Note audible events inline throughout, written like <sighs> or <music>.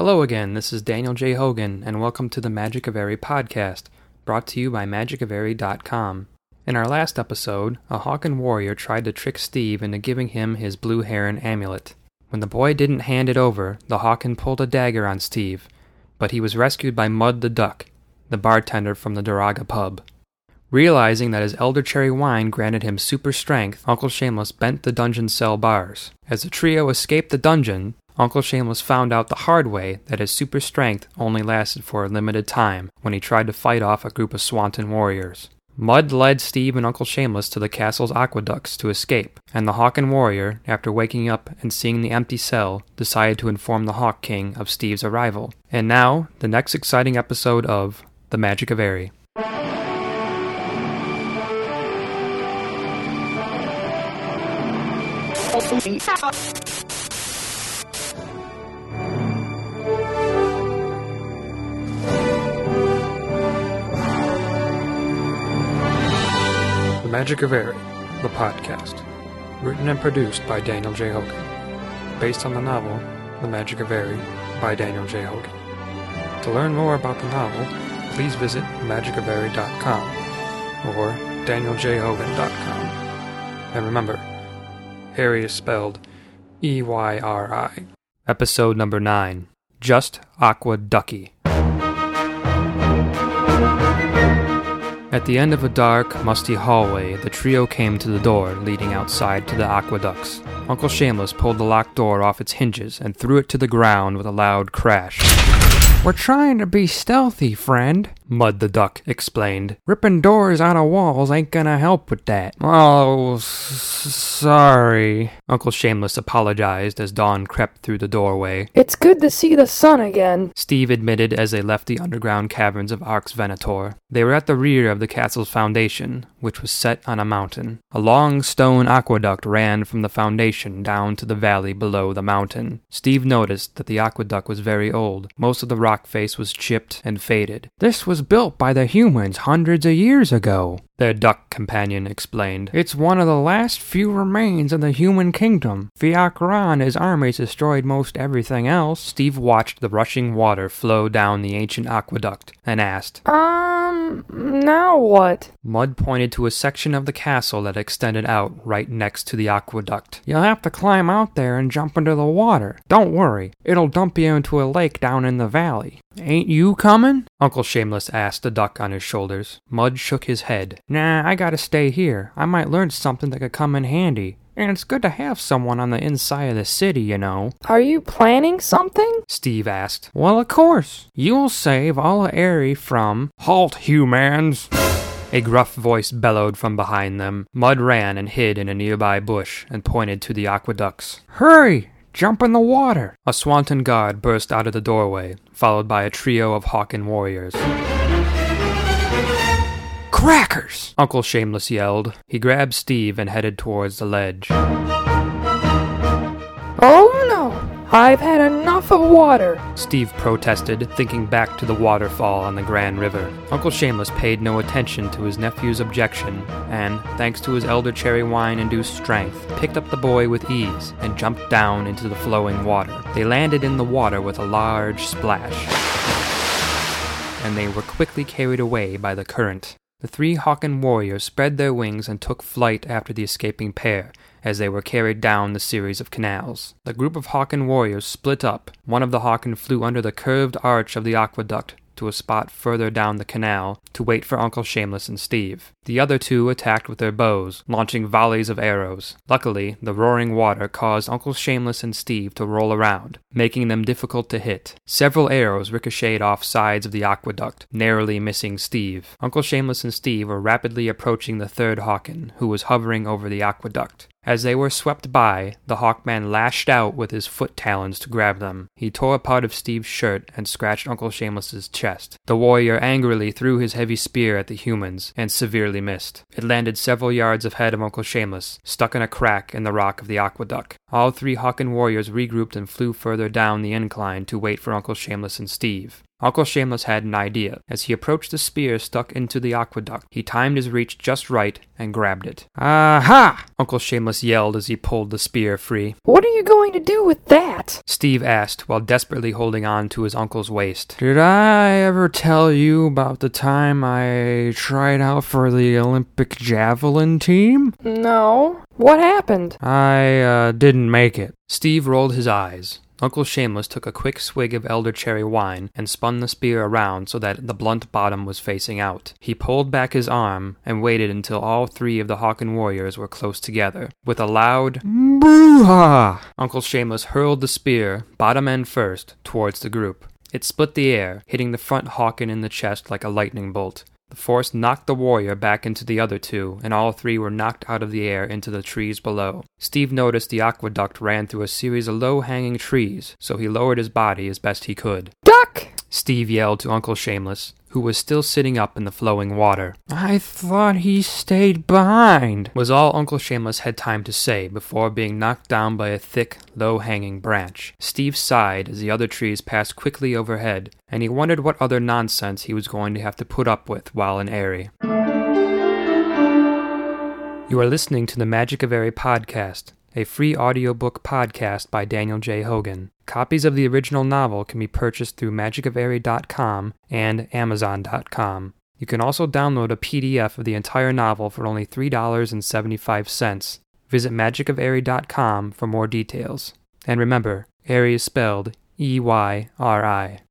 Hello again, this is Daniel J. Hogan, and welcome to the Magic of Eyri podcast, brought to you by magicofeyri.com. In our last episode, a Hawken warrior tried to trick Steve into giving him his blue heron amulet. When the boy didn't hand it over, the Hawken pulled a dagger on Steve, but he was rescued by Mudd the Duck, the bartender from the Duraga pub. Realizing that his elder cherry wine granted him super strength, Uncle Shameless bent the dungeon cell bars. As the trio escaped the dungeon, Uncle Shameless found out the hard way that his super strength only lasted for a limited time when he tried to fight off a group of Swanton warriors. Mudd led Steve and Uncle Shameless to the castle's aqueducts to escape, and the Hawken warrior, after waking up and seeing the empty cell, decided to inform the Hawk King of Steve's arrival. And now, the next exciting episode of The Magic of Eyri. Magic of Eyri, the podcast. Written and produced by Daniel J. Hogan. Based on the novel The Magic of Eyri by Daniel J. Hogan. To learn more about the novel, please visit magicofeyri.com or danieljhogan.com. And remember, Eyri is spelled E Y R I. Episode number 9 Just Aqueducty. At the end of a dark, musty hallway, the trio came to the door leading outside to the aqueducts. Uncle Shameless pulled the locked door off its hinges and threw it to the ground with a loud crash. We're trying to be stealthy, friend, Mudd the Duck explained. Ripping doors out of walls ain't gonna help with that. Oh, s- sorry. Uncle Shameless apologized as dawn crept through the doorway. It's good to see the sun again. Steve admitted as they left the underground caverns of Arx Venator. They were at the rear of the castle's foundation, which was set on a mountain. A long stone aqueduct ran from the foundation down to the valley below the mountain. Steve noticed that the aqueduct was very old. Most of the rock face was chipped and faded. This was built by the humans hundreds of years ago. Their duck companion explained. It's one of the last few remains of the human kingdom. Fiakran and his armies destroyed most everything else. Steve watched the rushing water flow down the ancient aqueduct and asked. Um, now what? Mudd pointed to a section of the castle that extended out right next to the aqueduct. You'll have to climb out there and jump into the water. Don't worry, it'll dump you into a lake down in the valley. Ain't you coming? Uncle Shameless asked the duck on his shoulders. Mudd shook his head. Nah, I gotta stay here. I might learn something that could come in handy. And it's good to have someone on the inside of the city, you know. Are you planning something? Steve asked. Well, of course. You'll save all of Eyri from. Halt, humans! A gruff voice bellowed from behind them. Mudd ran and hid in a nearby bush and pointed to the aqueducts. Hurry! Jump in the water! A Swanton guard burst out of the doorway, followed by a trio of Hawken warriors. Crackers! Uncle Shameless yelled. He grabbed Steve and headed towards the ledge. Oh no! I've had enough of water. Steve protested, thinking back to the waterfall on the Grand River. Uncle Shameless paid no attention to his nephew's objection, and, thanks to his elder cherry wine induced strength, picked up the boy with ease and jumped down into the flowing water. They landed in the water with a large splash, and they were quickly carried away by the current. The three Hawken warriors spread their wings and took flight after the escaping pair, as they were carried down the series of canals. The group of Hawken warriors split up. One of the Hawken flew under the curved arch of the aqueduct to a spot further down the canal to wait for Uncle Shameless and Steve. The other two attacked with their bows, launching volleys of arrows. Luckily, the roaring water caused Uncle Shameless and Steve to roll around, making them difficult to hit. Several arrows ricocheted off sides of the aqueduct, narrowly missing Steve. Uncle Shameless and Steve were rapidly approaching the third Hawken, who was hovering over the aqueduct. As they were swept by, the Hawkman lashed out with his foot talons to grab them. He tore a part of Steve's shirt and scratched Uncle Shameless's chest. The warrior angrily threw his heavy spear at the humans and severely missed. It landed several yards ahead of Uncle Shameless, stuck in a crack in the rock of the aqueduct. All three Hawken warriors regrouped and flew further down the incline to wait for Uncle Shameless and Steve. Uncle Shameless had an idea. As he approached the spear stuck into the aqueduct, he timed his reach just right and grabbed it. Aha! Uncle Shameless yelled as he pulled the spear free. What are you going to do with that? Steve asked while desperately holding on to his uncle's waist. Did I ever tell you about the time I tried out for the Olympic javelin team? No. What happened? I uh, didn't make it. Steve rolled his eyes. Uncle Shameless took a quick swig of eldercherry wine and spun the spear around so that the blunt bottom was facing out. He pulled back his arm and waited until all three of the Hawken warriors were close together. With a loud boo-ha, Uncle Shameless hurled the spear, bottom end first, towards the group. It split the air, hitting the front Hawken in the chest like a lightning bolt. The force knocked the warrior back into the other two, and all three were knocked out of the air into the trees below. Steve noticed the aqueduct ran through a series of low hanging trees, so he lowered his body as best he could. Duck! Steve yelled to Uncle Shameless, who was still sitting up in the flowing water. I thought he stayed behind, was all Uncle Shameless had time to say before being knocked down by a thick, low hanging branch. Steve sighed as the other trees passed quickly overhead, and he wondered what other nonsense he was going to have to put up with while in Eyri. You are listening to the Magic of Eyri podcast, a free audiobook podcast by Daniel J. Hogan. Copies of the original novel can be purchased through magicofeyri.com and amazon.com. You can also download a PDF of the entire novel for only $3.75. Visit magicofeyri.com for more details. And remember, Eyri is spelled E Y R I.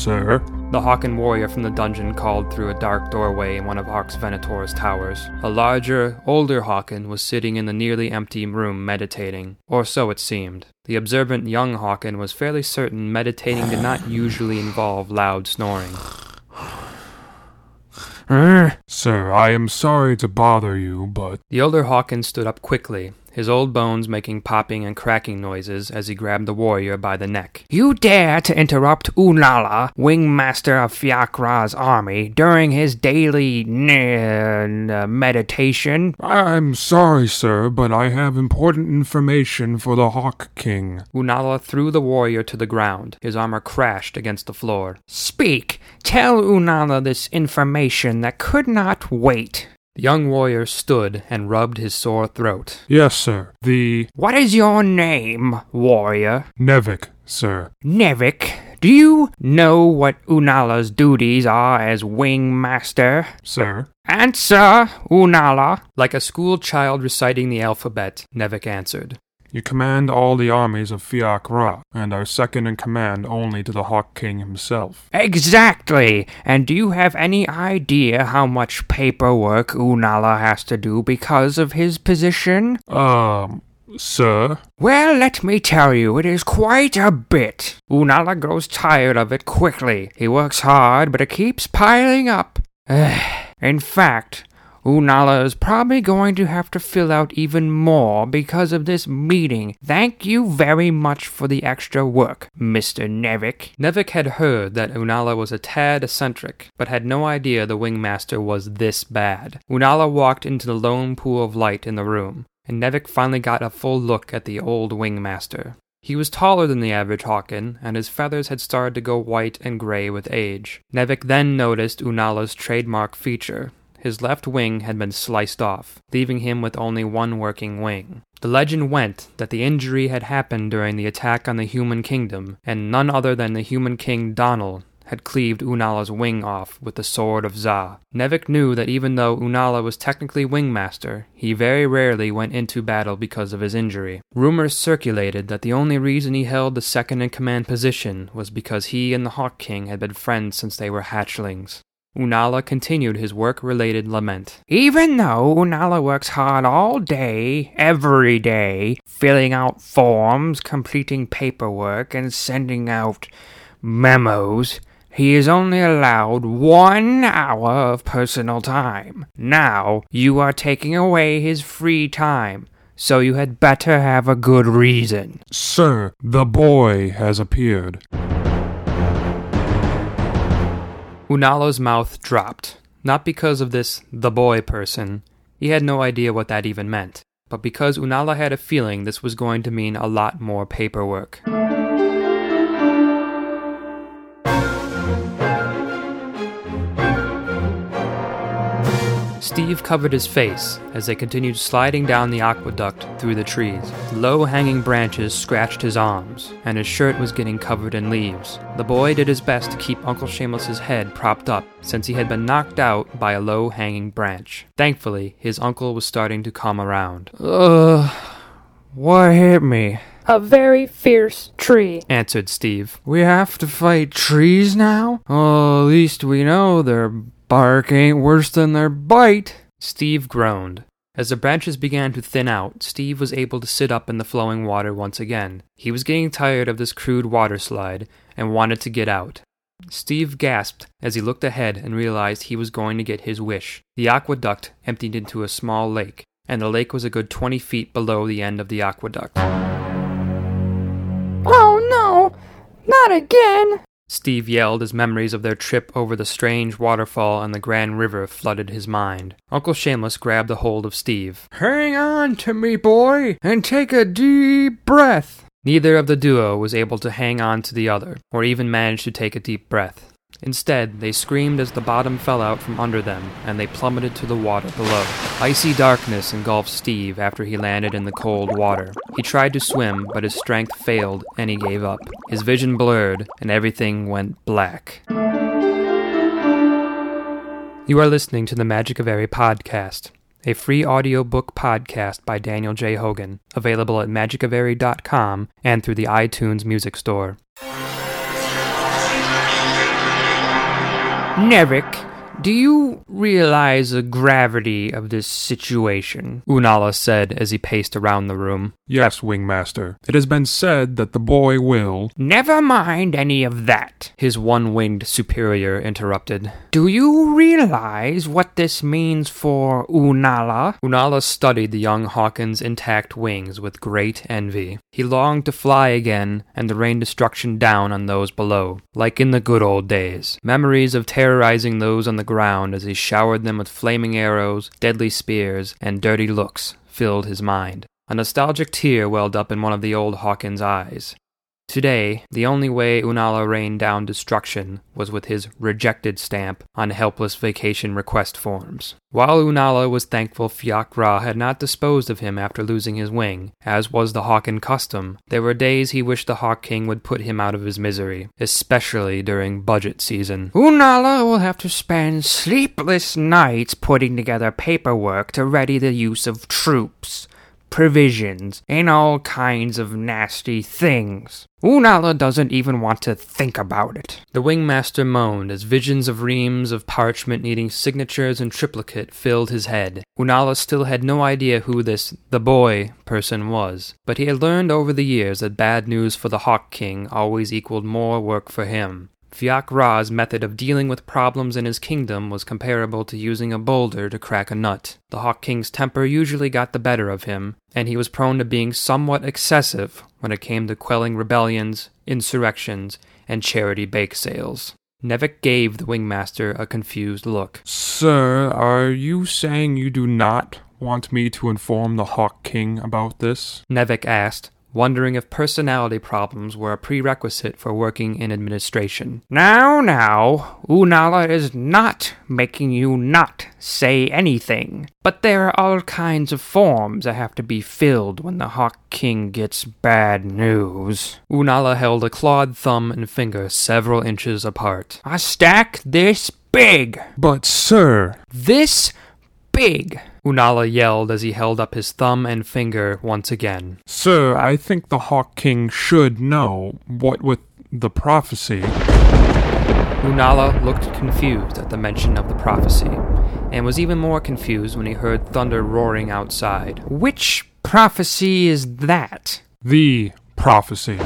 Sir? The Hawken warrior from the dungeon called through a dark doorway in one of Arx Venator's towers. A larger, older Hawken was sitting in the nearly empty room meditating, or so it seemed. The observant young Hawken was fairly certain meditating did not usually involve loud snoring. <sighs> Sir, I am sorry to bother you, but The older Hawken stood up quickly, his old bones making popping and cracking noises as he grabbed the warrior by the neck. You dare to interrupt U'nala, wingmaster of Fiakra's army, during his daily n- uh, meditation? I'm sorry, sir, but I have important information for the Hawk King. U'nala threw the warrior to the ground. His armor crashed against the floor. Speak. Tell U'nala this information that could not wait. The young warrior stood and rubbed his sore throat. Yes, sir. The What is your name, warrior? Nevik, sir. Nevik. Do you know what U'nala's duties are as wingmaster? Sir? Answer, U'nala. Like a school child reciting the alphabet, Nevik answered. You command all the armies of Fiak Ra, and are second in command only to the Hawk King himself. Exactly. And do you have any idea how much paperwork U'nala has to do because of his position? Um, sir? Well, let me tell you, it is quite a bit. U'nala grows tired of it quickly. He works hard, but it keeps piling up. <sighs> In fact, U'nala is probably going to have to fill out even more because of this meeting. Thank you very much for the extra work, Mr. Nevik. Nevik had heard that U'nala was a tad eccentric, but had no idea the wingmaster was this bad. U'nala walked into the lone pool of light in the room, and Nevik finally got a full look at the old wingmaster. He was taller than the average Hawken, and his feathers had started to go white and gray with age. Nevik then noticed U'nala's trademark feature. His left wing had been sliced off, leaving him with only one working wing. The legend went that the injury had happened during the attack on the human kingdom, and none other than the human king Donal had cleaved U'nala's wing off with the sword of Za. Nevik knew that even though U'nala was technically wingmaster, he very rarely went into battle because of his injury. Rumors circulated that the only reason he held the second in command position was because he and the Hawk King had been friends since they were hatchlings. U'nala continued his work related lament. Even though U'nala works hard all day, every day, filling out forms, completing paperwork, and sending out memos, he is only allowed one hour of personal time. Now, you are taking away his free time, so you had better have a good reason. Sir, the boy has appeared. U'nala's mouth dropped, not because of this the boy person. He had no idea what that even meant. but because U'nala had a feeling this was going to mean a lot more paperwork. Steve covered his face as they continued sliding down the aqueduct through the trees. Low hanging branches scratched his arms, and his shirt was getting covered in leaves. The boy did his best to keep Uncle Shameless's head propped up, since he had been knocked out by a low hanging branch. Thankfully, his uncle was starting to come around. Ugh. What hit me? A very fierce tree. Answered Steve. We have to fight trees now? Oh, at least we know their bark ain't worse than their bite. Steve groaned. As the branches began to thin out, Steve was able to sit up in the flowing water once again. He was getting tired of this crude water slide and wanted to get out. Steve gasped as he looked ahead and realized he was going to get his wish. The aqueduct emptied into a small lake, and the lake was a good 20 feet below the end of the aqueduct. Not again! Steve yelled as memories of their trip over the strange waterfall and the Grand River flooded his mind. Uncle Shameless grabbed a hold of Steve. Hang on to me, boy, and take a deep breath. Neither of the duo was able to hang on to the other, or even manage to take a deep breath. Instead, they screamed as the bottom fell out from under them, and they plummeted to the water below. Icy darkness engulfed Steve after he landed in the cold water. He tried to swim, but his strength failed, and he gave up. His vision blurred, and everything went black. You are listening to the Magic of Eyri podcast, a free audiobook podcast by Daniel J. Hogan, available at magicofeyri.com and through the iTunes Music Store. Nevik, do you realize the gravity of this situation? U'nala said as he paced around the room. Yes, Wingmaster. It has been said that the boy will. Never mind any of that. His one winged superior interrupted. Do you realize what this means for U'nala? U'nala studied the young Hawken's intact wings with great envy. He longed to fly again and to rain destruction down on those below, like in the good old days. Memories of terrorizing those on the ground as he showered them with flaming arrows, deadly spears, and dirty looks filled his mind. A nostalgic tear welled up in one of the old Hawken's eyes. Today, the only way U'nala rained down destruction was with his rejected stamp on helpless vacation request forms. While U'nala was thankful Fiak Ra had not disposed of him after losing his wing, as was the Hawken custom, there were days he wished the Hawk King would put him out of his misery, especially during budget season. U'nala will have to spend sleepless nights putting together paperwork to ready the use of troops provisions, and all kinds of nasty things. U'nala doesn't even want to think about it. The wingmaster moaned as visions of reams of parchment needing signatures and triplicate filled his head. U'nala still had no idea who this the boy person was, but he had learned over the years that bad news for the Hawk King always equaled more work for him. Ra's method of dealing with problems in his kingdom was comparable to using a boulder to crack a nut. The Hawk King's temper usually got the better of him, and he was prone to being somewhat excessive when it came to quelling rebellions, insurrections, and charity bake sales. Nevik gave the wingmaster a confused look. Sir, are you saying you do not want me to inform the Hawk King about this? Nevik asked, wondering if personality problems were a prerequisite for working in administration. Now, now, U'nala is not making you not say anything. But there are all kinds of forms that have to be filled when the Hawk King gets bad news. U'nala held a clawed thumb and finger several inches apart. A stack this big. But, sir. This big. U'nala yelled as he held up his thumb and finger once again. Sir, I think the Hawk King should know what with the prophecy. U'nala looked confused at the mention of the prophecy, and was even more confused when he heard thunder roaring outside. Which prophecy is that? The prophecy.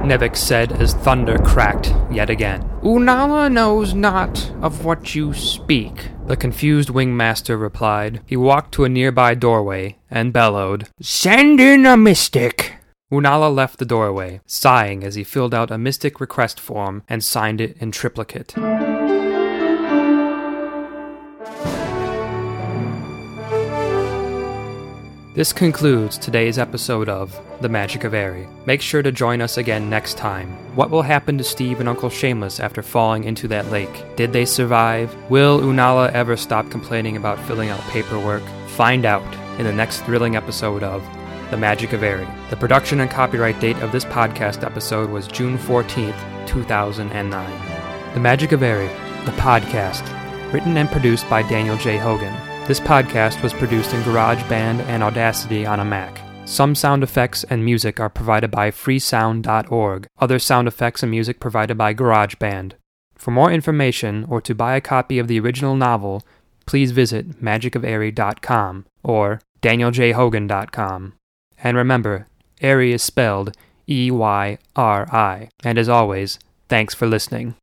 Nevik said as thunder cracked yet again. U'nala knows not of what you speak. The confused wingmaster replied. He walked to a nearby doorway and bellowed, Send in a mystic. U'nala left the doorway, sighing as he filled out a mystic request form and signed it in triplicate. This concludes today's episode of The Magic of Eyri. Make sure to join us again next time. What will happen to Steve and Uncle Shameless after falling into that lake? Did they survive? Will U'nala ever stop complaining about filling out paperwork? Find out in the next thrilling episode of The Magic of Eyri. The production and copyright date of this podcast episode was June 14th, 2009. The Magic of Eyri, the podcast, written and produced by Daniel J. Hogan. This podcast was produced in GarageBand and Audacity on a Mac. Some sound effects and music are provided by freesound.org. Other sound effects and music provided by GarageBand. For more information or to buy a copy of the original novel, please visit magicofeyri.com or danieljhogan.com. And remember, Eyri is spelled E Y R I. And as always, thanks for listening.